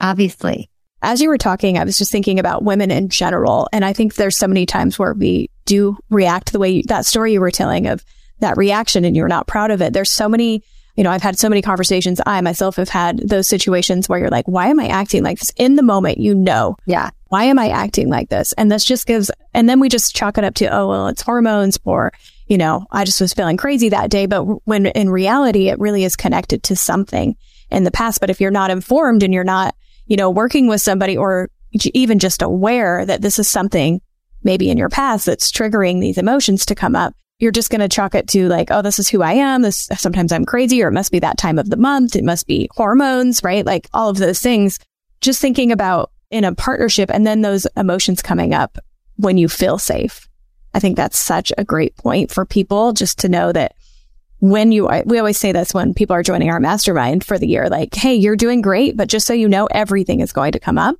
Obviously. As you were talking, I was just thinking about women in general. And I think there's so many times where we do react the way you, that story you were telling of that reaction and you're not proud of it. There's so many, you know, I've had so many conversations. I myself have had those situations where you're like, why am I acting like this? In the moment, you know, Yeah. why am I acting like this? And this just gives, and then we just chalk it up to, oh, well, it's hormones or, you know, I just was feeling crazy that day. But when in reality, it really is connected to something in the past. But if you're not informed and you're not, you know, working with somebody or even just aware that this is something maybe in your past that's triggering these emotions to come up, you're just going to chalk it to like, oh, this is who I am. This sometimes I'm crazy or it must be that time of the month. It must be hormones, right? Like all of those things. Just thinking about in a partnership and then those emotions coming up when you feel safe. I think that's such a great point for people just to know that when you, we always say this when people are joining our mastermind for the year, like, Hey, you're doing great, but just so you know, everything is going to come up.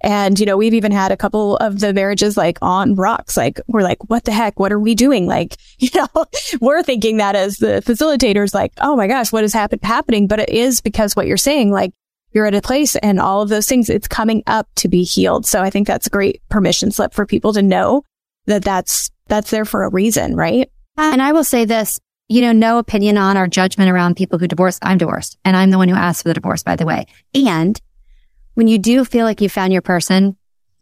And, you know, we've even had a couple of the marriages like on rocks. Like, we're like, what the heck? What are we doing? Like, *laughs* you know, we're thinking that as the facilitators, like, oh my gosh, what is happen- happening? But it is because what you're saying, like, you're at a place and all of those things, it's coming up to be healed. So I think that's a great permission slip for people to know that that's, that's there for a reason, right? Uh, and I will say this, you know, no opinion on or judgment around people who divorce. I'm divorced and I'm the one who asked for the divorce, by the way. And when you do feel like you found your person,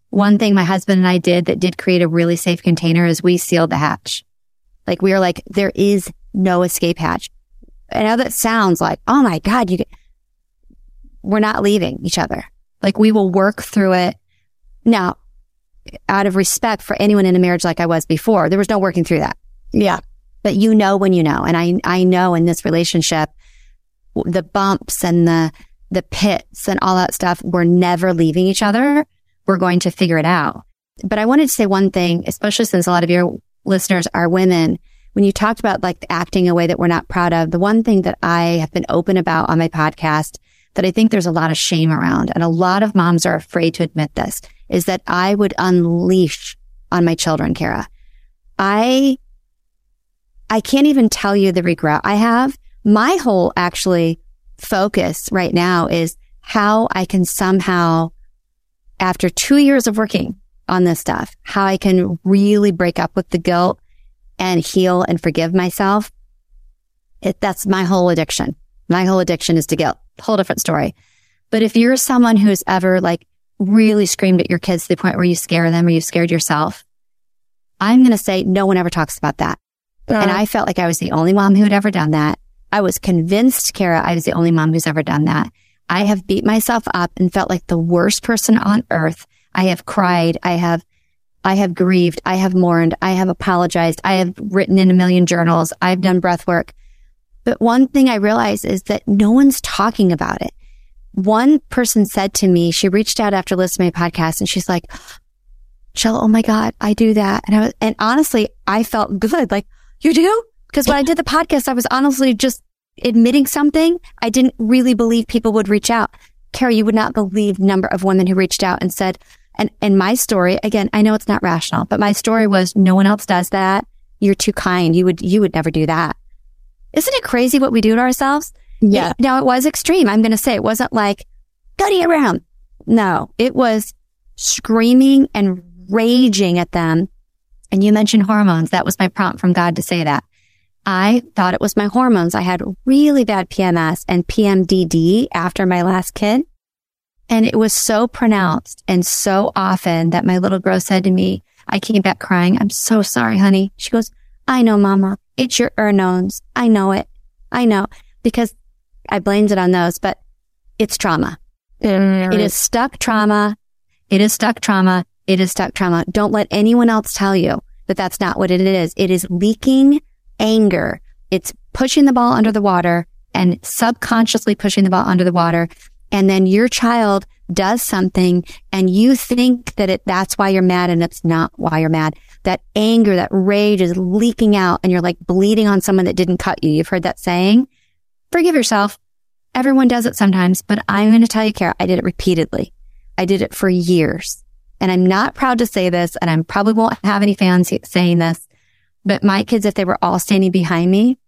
one thing my husband and I did that did create a really safe container is we sealed the hatch. Like we were like, there is no escape hatch. I know that sounds like, oh my God, you, get... we're not leaving each other. Like we will work through it. Now, out of respect for anyone in a marriage like I was before, there was no working through that. Yeah. But you know when you know. And I, I know in this relationship, the bumps and the, the pits and all that stuff, we're never leaving each other. We're going to figure it out. But I wanted to say one thing, especially since a lot of your listeners are women. When you talked about like acting a way that we're not proud of, the one thing that I have been open about on my podcast that I think there's a lot of shame around and a lot of moms are afraid to admit this is that I would unleash on my children, Kara. I, I can't even tell you the regret I have. My whole actually focus right now is how I can somehow, after two years of working on this stuff, how I can really break up with the guilt and heal and forgive myself. It, that's my whole addiction. My whole addiction is to guilt. Whole different story. But if you're someone who's ever like really screamed at your kids to the point where you scare them or you scared yourself, I'm going to say no one ever talks about that. And uh. I felt like I was the only mom who had ever done that. I was convinced, Kara, I was the only mom who's ever done that. I have beat myself up and felt like the worst person on earth. I have cried. I have, I have grieved. I have mourned. I have apologized. I have written in a million journals. I've done breath work. But one thing I realized is that no one's talking about it. One person said to me, she reached out after listening to my podcast and she's like, Jill, oh my God, I do that. And I was, and honestly, I felt good. Like, you do? Because when I did the podcast, I was honestly just admitting something, I didn't really believe people would reach out. Carrie, you would not believe the number of women who reached out and said, and, and my story, again, I know it's not rational, but my story was no one else does that. You're too kind. You would, you would never do that. Isn't it crazy what we do to ourselves? Yeah. It, now it was extreme. I'm going to say it wasn't like, go around. No, it was screaming and raging at them. And you mentioned hormones. That was my prompt from God to say that. I thought it was my hormones. I had really bad PMS and PMDD after my last kid. And it was so pronounced and so often that my little girl said to me, I came back crying. I'm so sorry, honey. She goes, I know, mama. It's your hormones. I know it. I know because I blamed it on those, but it's trauma. Mm. It is stuck trauma. It is stuck trauma. It is stuck trauma. Don't let anyone else tell you that that's not what it is. It is leaking anger. It's pushing the ball under the water and subconsciously pushing the ball under the water. And then your child does something and you think that it, that's why you're mad and it's not why you're mad. That anger, that rage is leaking out and you're like bleeding on someone that didn't cut you. You've heard that saying. Forgive yourself. Everyone does it sometimes, but I'm going to tell you, Kara, I did it repeatedly. I did it for years. And I'm not proud to say this, and I probably won't have any fans saying this, but my kids, if they were all standing behind me,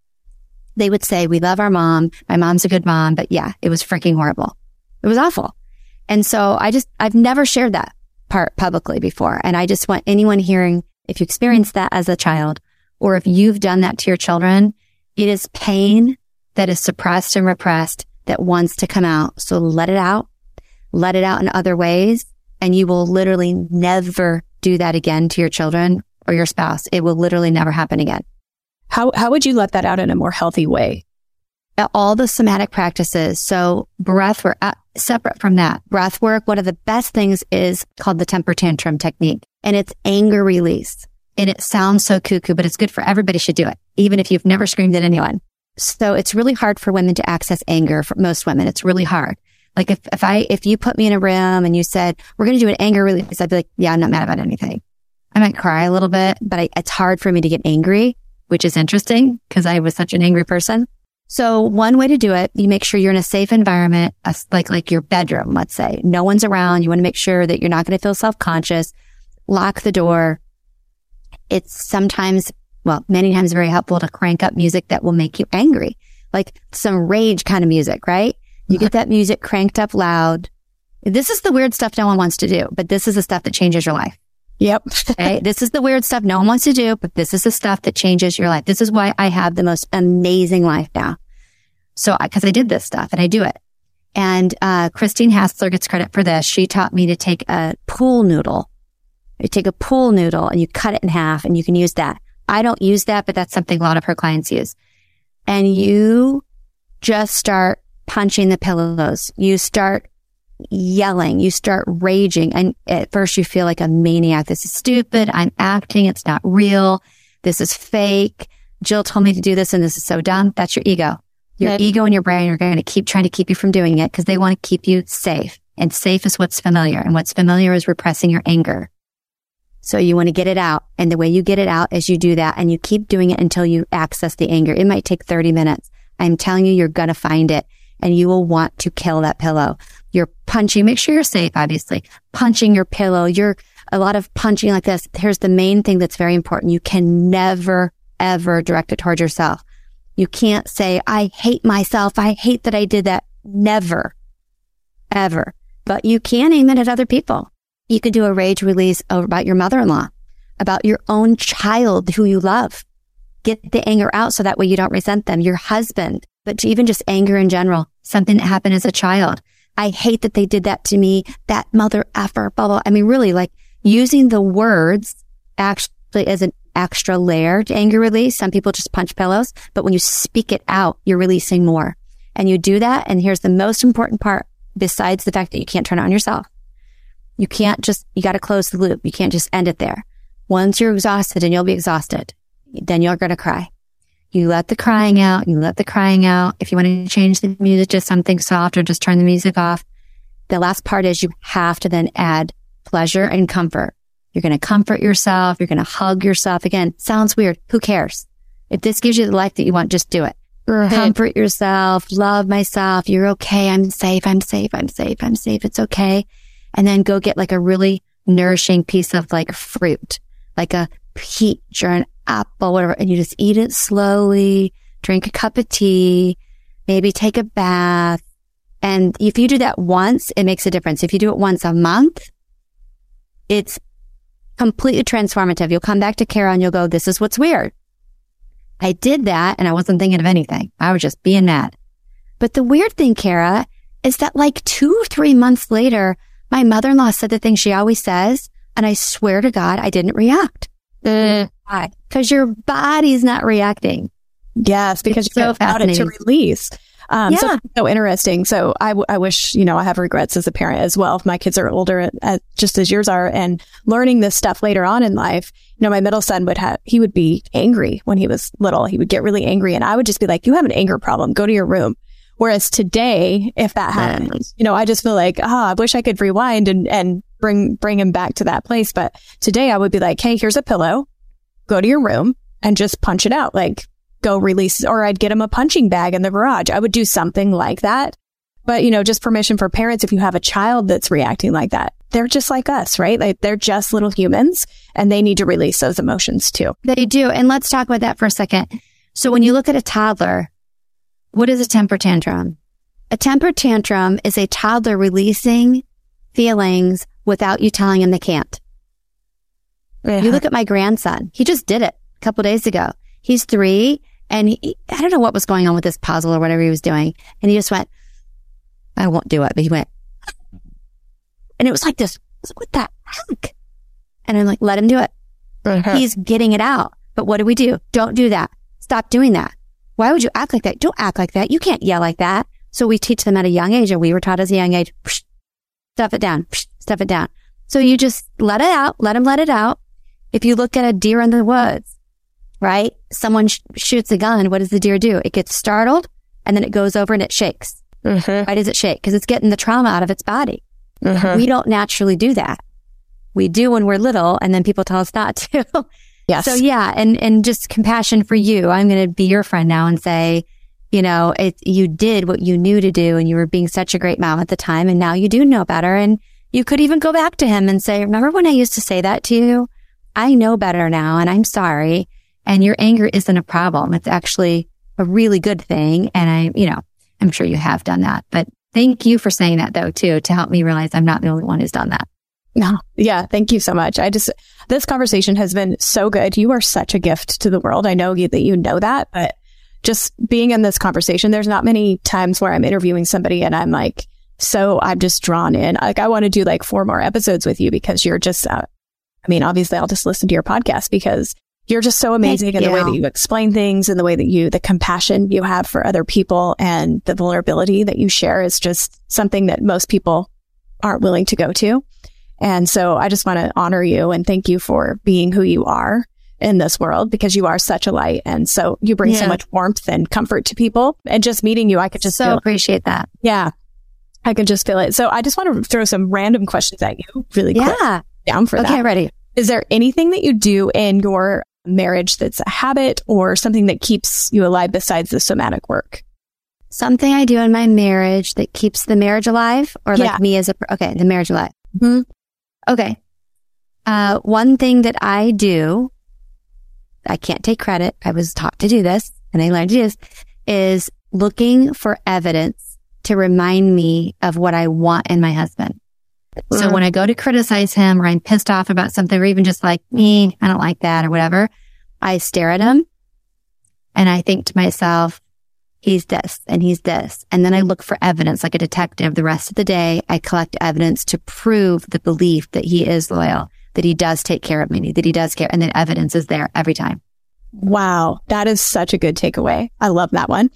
they would say, we love our mom. My mom's a good mom, but yeah, it was freaking horrible. It was awful. And so I just, I've never shared that part publicly before. And I just want anyone hearing, if you experienced that as a child, or if you've done that to your children, it is pain that is suppressed and repressed that wants to come out. So let it out, let it out in other ways and you will literally never do that again to your children or your spouse. It will literally never happen again. How, how would you let that out in a more healthy way? All the somatic practices. So breath work, uh, separate from that, breath work. One of the best things is called the temper tantrum technique and it's anger release. And it sounds so cuckoo, but it's good for everybody should do it, even if you've never screamed at anyone. So it's really hard for women to access anger for most women. It's really hard. Like if, if I, if you put me in a room and you said, we're going to do an anger release, I'd be like, yeah, I'm not mad about anything. I might cry a little bit, but I, it's hard for me to get angry, which is interesting because I was such an angry person. So one way to do it, you make sure you're in a safe environment, like, like your bedroom, let's say. No one's around. You want to make sure that you're not going to feel self-conscious. Lock the door. It's sometimes, well, many times very helpful to crank up music that will make you angry, like some rage kind of music, right? You get that music cranked up loud. This is the weird stuff no one wants to do, but this is the stuff that changes your life. Yep. *laughs* okay. This is the weird stuff no one wants to do, but this is the stuff that changes your life. This is why I have the most amazing life now. So, cause I did this stuff and I do it. And, uh, Christine Hassler gets credit for this. She taught me to take a pool noodle. You take a pool noodle and you cut it in half and you can use that. I don't use that, but that's something a lot of her clients use. And you just start punching the pillows. You start yelling. You start raging. And at first you feel like a maniac. This is stupid. I'm acting. It's not real. This is fake. Jill told me to do this and this is so dumb. That's your ego. Your ego and your brain are going to keep trying to keep you from doing it because they want to keep you safe. And safe is what's familiar. And what's familiar is repressing your anger. So you want to get it out. And the way you get it out is you do that and you keep doing it until you access the anger. It might take 30 minutes. I'm telling you, you're going to find it and you will want to kill that pillow. You're punching, make sure you're safe, obviously. Punching your pillow. You're a lot of punching like this. Here's the main thing that's very important. You can never, ever direct it towards yourself. You can't say, I hate myself. I hate that I did that. Never, ever. But you can aim it at other people. You could do a rage release about your mother-in-law, about your own child who you love. Get the anger out so that way you don't resent them. Your husband, but even just anger in general, something that happened as a child. I hate that they did that to me. That mother effer, blah, blah. I mean, really like using the words actually as an extra layer to anger release. Some people just punch pillows, but when you speak it out, you're releasing more and you do that. And here's the most important part besides the fact that you can't turn it on yourself. You can't just, you got to close the loop. You can't just end it there. Once you're exhausted and you'll be exhausted, then you're going to cry. You let the crying out. You let the crying out. If you want to change the music to something soft or just turn the music off, the last part is you have to then add pleasure and comfort. You're going to comfort yourself. You're going to hug yourself. Again, sounds weird. Who cares? If this gives you the life that you want, just do it. comfort yourself, love myself. You're okay. I'm safe. I'm safe. I'm safe. I'm safe. It's okay. And then go get like a really nourishing piece of like fruit, like a peach or an apple, whatever. And you just eat it slowly, drink a cup of tea, maybe take a bath. And if you do that once, it makes a difference. If you do it once a month, it's completely transformative. You'll come back to Kara and you'll go, this is what's weird. I did that and I wasn't thinking of anything. I was just being mad. But the weird thing, Kara, is that like two three months later, my mother-in-law said the thing she always says. And I swear to God, I didn't react. Mm. Why? Because your body's not reacting. Yes, because It's you so so out it to release. Um, so, Yeah. so interesting. So I, w- I wish, you know, I have regrets as a parent as well. If my kids are older, uh, just as yours are and learning this stuff later on in life, you know, my middle son would have, he would be angry when he was little. He would get really angry and I would just be like, you have an anger problem. Go to your room. Whereas today, if that happens, you know, I just feel like, ah, I wish I could rewind and, and bring, bring him back to that place. But today I would be like, Hey, here's a pillow. Go to your room and just punch it out. Like go release, or I'd get him a punching bag in the garage. I would do something like that. But, you know, just permission for parents. If you have a child that's reacting like that, they're just like us, right? Like they're just little humans and they need to release those emotions too. They do. And let's talk about that for a second. So when you look at a toddler, what is a temper tantrum? A temper tantrum is a toddler releasing feelings without you telling him they can't. You look at my grandson. He just did it a couple days ago. He's three and he, I don't know what was going on with this puzzle or whatever he was doing. And he just went, I won't do it, but he went, and it was like this, I was like, what the heck? And I'm like, let him do it. He's getting it out. But what do we do? Don't do that. Stop doing that. Why would you act like that? Don't act like that. You can't yell like that. So we teach them at a young age, and we were taught as a young age, stuff it down, psh, stuff it down. So you just let it out, let him let it out. If you look at a deer in the woods, right? Someone sh- shoots a gun. What does the deer do? It gets startled and then it goes over and it shakes. Mm-hmm. Why does it shake? Because it's getting the trauma out of its body. Mm-hmm. We don't naturally do that. We do when we're little and then people tell us not to. *laughs* Yes. So yeah, and and just compassion for you. I'm going to be your friend now and say, you know, it you did what you knew to do, and you were being such a great mom at the time, and now you do know better, and you could even go back to him and say, remember when I used to say that to you? I know better now, and I'm sorry. And your anger isn't a problem; it's actually a really good thing. And I, you know, I'm sure you have done that, but thank you for saying that though too to help me realize I'm not the only one who's done that. No. Yeah. Thank you so much. I just, this conversation has been so good. You are such a gift to the world. I know you, that you know that, but just being in this conversation, there's not many times where I'm interviewing somebody and I'm like, so I'm just drawn in. Like, I want to do like four more episodes with you because you're just, uh, I mean, obviously I'll just listen to your podcast because you're just so amazing in the way that you explain things and the way that you, the compassion you have for other people and the vulnerability that you share is just something that most people aren't willing to go to. And so I just want to honor you and thank you for being who you are in this world because you are such a light. And so you bring so much warmth and comfort to people. And just meeting you, I could just so feel, appreciate that. yeah, I can just feel it. So I just want to throw some random questions at you really quick Yeah. down for Okay, that. Okay, ready. Is there anything that you do in your marriage that's a habit or something that keeps you alive besides the somatic work? Something I do in my marriage that keeps the marriage alive, or Yeah. like me as a okay, the marriage alive. Mhm. Okay. Uh, one thing that I do, I can't take credit. I was taught to do this, and I learned to do this, is looking for evidence to remind me of what I want in my husband. So Mhm. when I go to criticize him, or I'm pissed off about something, or even just like me, I don't like that, or whatever, I stare at him, and I think to myself, he's this and he's this. And then I look for evidence like a detective the rest of the day. I collect evidence to prove the belief that he is loyal, that he does take care of me, that he does care. And the evidence is there every time. Wow. That is such a good takeaway. I love that one.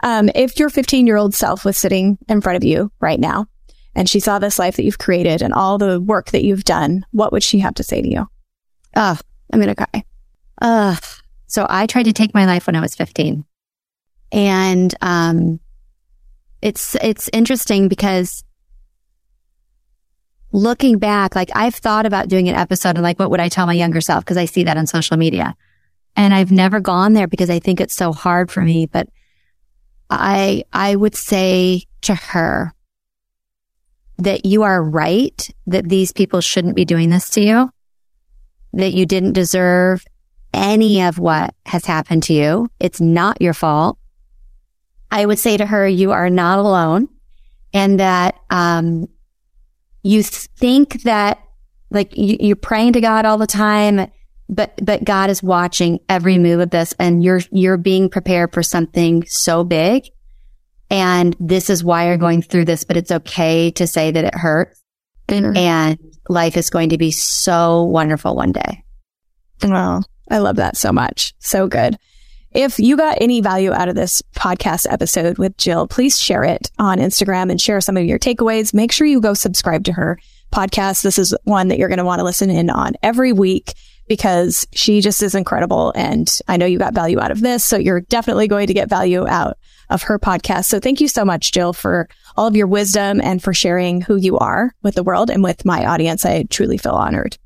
Um, if your 15 year old self was sitting in front of you right now and she saw this life that you've created and all the work that you've done, what would she have to say to you? Ugh, I'm going to cry. Ugh. So I tried to take my life when I was 15. And, um, it's, it's interesting because looking back, like I've thought about doing an episode and like, what would I tell my younger self? Cause I see that on social media and I've never gone there because I think it's so hard for me. But I, I would say to her that you are right, that these people shouldn't be doing this to you, that you didn't deserve any of what has happened to you. It's not your fault. I would say to her, you are not alone and that, um, you think that like you, you're praying to God all the time, but, but God is watching every move of this and you're, you're being prepared for something so big. And this is why you're going through this, but it's okay to say that it hurts. Mm-hmm. And life is going to be so wonderful one day. Wow. I love that so much. So good. If you got any value out of this podcast episode with Jill, please share it on Instagram and share some of your takeaways. Make sure you go subscribe to her podcast. This is one that you're going to want to listen in on every week because she just is incredible. And I know you got value out of this. So you're definitely going to get value out of her podcast. So thank you so much, Jill, for all of your wisdom and for sharing who you are with the world and with my audience. I truly feel honored.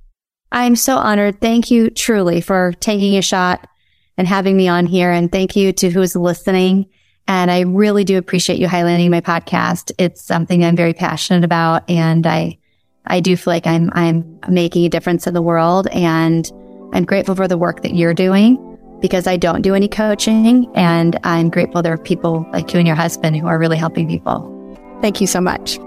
I'm so honored. Thank you truly for taking a shot and having me on here. And thank you to who's listening. And I really do appreciate you highlighting my podcast. It's something I'm very passionate about. And I, I do feel like I'm, I'm making a difference in the world and I'm grateful for the work that you're doing because I don't do any coaching and I'm grateful there are people like you and your husband who are really helping people. Thank you so much.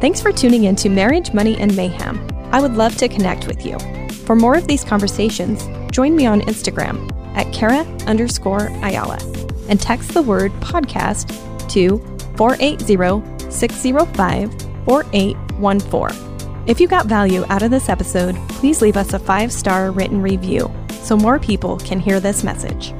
Thanks for tuning in to Marriage, Money, and Mayhem. I would love to connect with you. For more of these conversations, join me on Instagram at Kara underscore Ayala and text the word podcast to 480 605 4814. If you got value out of this episode, please leave us a five star written review so more people can hear this message.